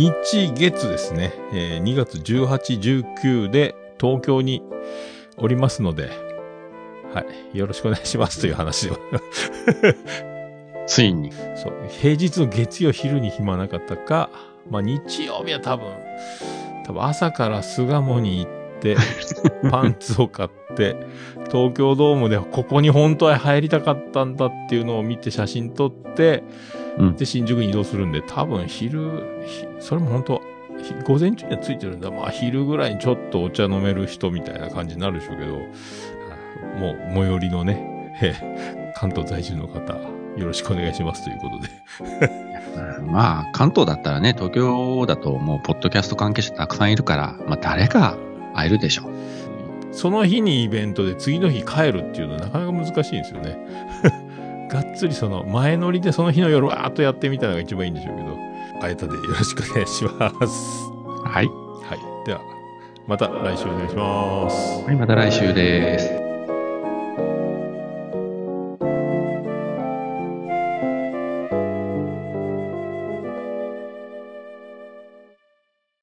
日月ですね、えー2月18、19で東京におりますので、はい。よろしくお願いしますという話で。ついに。そう。平日の月曜昼に暇なかったか、まあ日曜日は多分、多分朝から巣鴨に行って、パンツを買って、東京ドームでここに本当は入りたかったんだっていうのを見て写真撮って、うんで、新宿に移動するんで、多分昼、ひそれも本当ひ午前中にはついてるんだ。まあ昼ぐらいにちょっとお茶飲める人みたいな感じになるでしょうけど、もう最寄りのね、えー関東在住の方、よろしくお願いしますということで。まあ、関東だったらね、東京だともう、ポッドキャスト関係者たくさんいるから、まあ、誰か会えるでしょう。その日にイベントで次の日帰るっていうのはなかなか難しいんですよね。がっつりその前乗りでその日の夜わーっとやってみたのが一番いいんでしょうけど、あえたでよろしくお願いします。はい。はい。では、また来週お願いします。はい、また来週です。